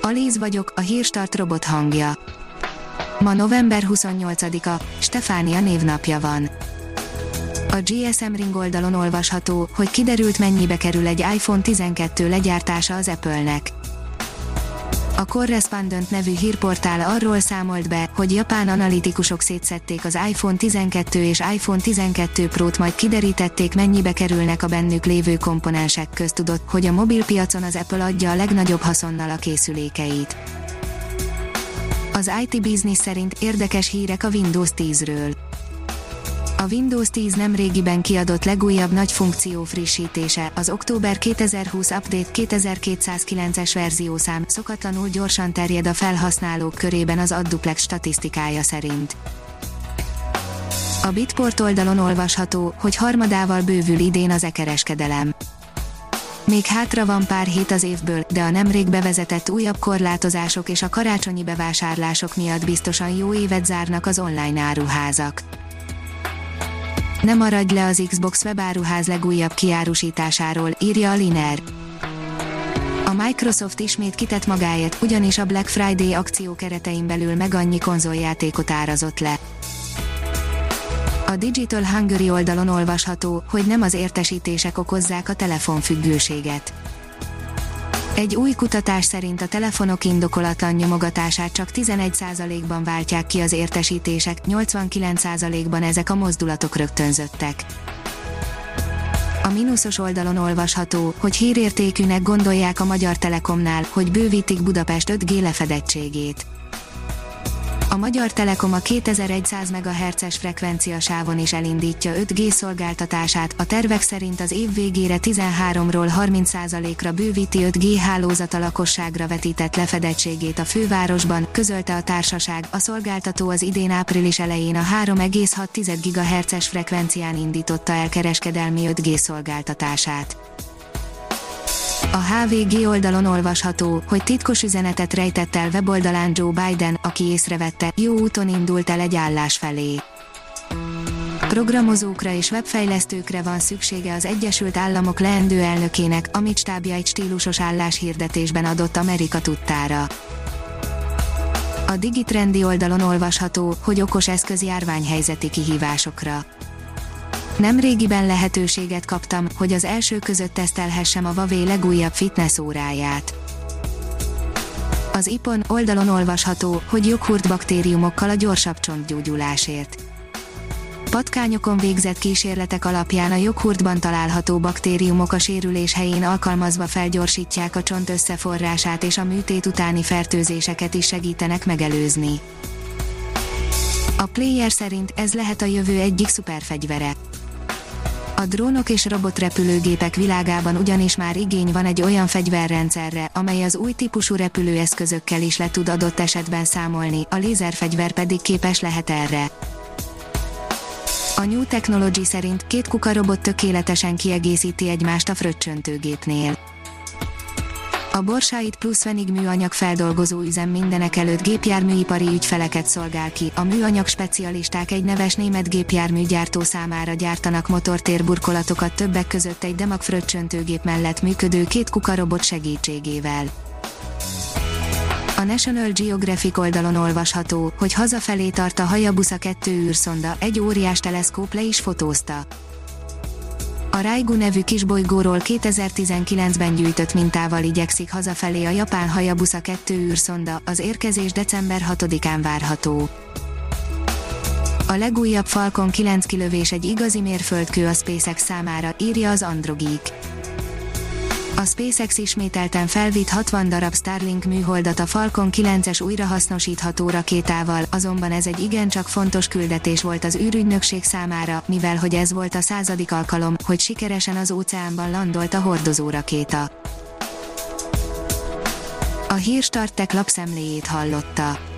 Alíz vagyok, a hírstart robot hangja. Ma november 28-a, Stefánia névnapja van. A GSM Ring oldalon olvasható, hogy kiderült mennyibe kerül egy iPhone 12 legyártása az Apple-nek. A Correspondent nevű hírportál arról számolt be, hogy japán analitikusok szétszették az iPhone 12 és iPhone 12 Pro-t majd kiderítették mennyibe kerülnek a bennük lévő komponensek köztudott, hogy a mobilpiacon az Apple adja a legnagyobb haszonnal a készülékeit. Az IT Business szerint érdekes hírek a Windows 10-ről. A Windows 10 nem régiben kiadott legújabb nagy funkció frissítése, az október 2020 Update 2209-es verziószám szokatlanul gyorsan terjed a felhasználók körében az AdDuplex statisztikája szerint. A Bitport oldalon olvasható, hogy harmadával bővül idén az e-kereskedelem. Még hátra van pár hét az évből, de a nemrég bevezetett újabb korlátozások és a karácsonyi bevásárlások miatt biztosan jó évet zárnak az online áruházak. Ne maradj le az Xbox webáruház legújabb kiárusításáról, írja a Liner. A Microsoft ismét kitett magáért, ugyanis a Black Friday akció keretein belül meg annyi konzoljátékot árazott le. A Digital Hungary oldalon olvasható, hogy nem az értesítések okozzák a telefonfüggőséget. Egy új kutatás szerint a telefonok indokolatlan nyomogatását csak 11%-ban váltják ki az értesítések, 89%-ban ezek a mozdulatok rögtönzöttek. A mínuszos oldalon olvasható, hogy hírértékűnek gondolják a Magyar Telekomnál, hogy bővítik Budapest 5G lefedettségét a Magyar Telekom a 2100 MHz-es frekvenciasávon is elindítja 5G szolgáltatását, a tervek szerint az év végére 13-ról 30%-ra bővíti 5G hálózat a lakosságra vetített lefedettségét a fővárosban, közölte a társaság, a szolgáltató az idén április elején a 3,6 GHz-es frekvencián indította el kereskedelmi 5G szolgáltatását. A HVG oldalon olvasható, hogy titkos üzenetet rejtett el weboldalán Joe Biden, aki észrevette, jó úton indult el egy állás felé. Programozókra és webfejlesztőkre van szüksége az Egyesült Államok leendő elnökének, amit stábja egy stílusos álláshirdetésben adott Amerika tudtára. A Digitrendi oldalon olvasható, hogy okos eszköz járványhelyzeti kihívásokra Nemrégiben lehetőséget kaptam, hogy az első között tesztelhessem a Vavé legújabb fitness óráját. Az IPON oldalon olvasható, hogy joghurt baktériumokkal a gyorsabb csontgyógyulásért. Patkányokon végzett kísérletek alapján a joghurtban található baktériumok a sérülés helyén alkalmazva felgyorsítják a csont összeforrását és a műtét utáni fertőzéseket is segítenek megelőzni. A player szerint ez lehet a jövő egyik szuperfegyvere. A drónok és robotrepülőgépek világában ugyanis már igény van egy olyan fegyverrendszerre, amely az új típusú repülőeszközökkel is le tud adott esetben számolni, a lézerfegyver pedig képes lehet erre. A New Technology szerint két kuka robot tökéletesen kiegészíti egymást a fröccsöntőgépnél. A Borsáit plusz Venig műanyag feldolgozó üzem mindenek előtt gépjárműipari ügyfeleket szolgál ki. A műanyag specialisták egy neves német gépjárműgyártó számára gyártanak motortérburkolatokat többek között egy Demag fröccsöntőgép mellett működő két kukarobot segítségével. A National Geographic oldalon olvasható, hogy hazafelé tart a Hayabusa 2 űrszonda, egy óriás teleszkóp le is fotózta. A Raigu nevű kisbolygóról 2019-ben gyűjtött mintával igyekszik hazafelé a japán Hayabusa 2 űrszonda, az érkezés december 6-án várható. A legújabb Falcon 9 kilövés egy igazi mérföldkő a SpaceX számára, írja az Androgeek. A SpaceX ismételten felvitt 60 darab Starlink műholdat a Falcon 9-es újrahasznosítható rakétával, azonban ez egy igencsak fontos küldetés volt az űrügynökség számára, mivel hogy ez volt a századik alkalom, hogy sikeresen az óceánban landolt a hordozó rakéta. A hírstartek lapszemléjét hallotta.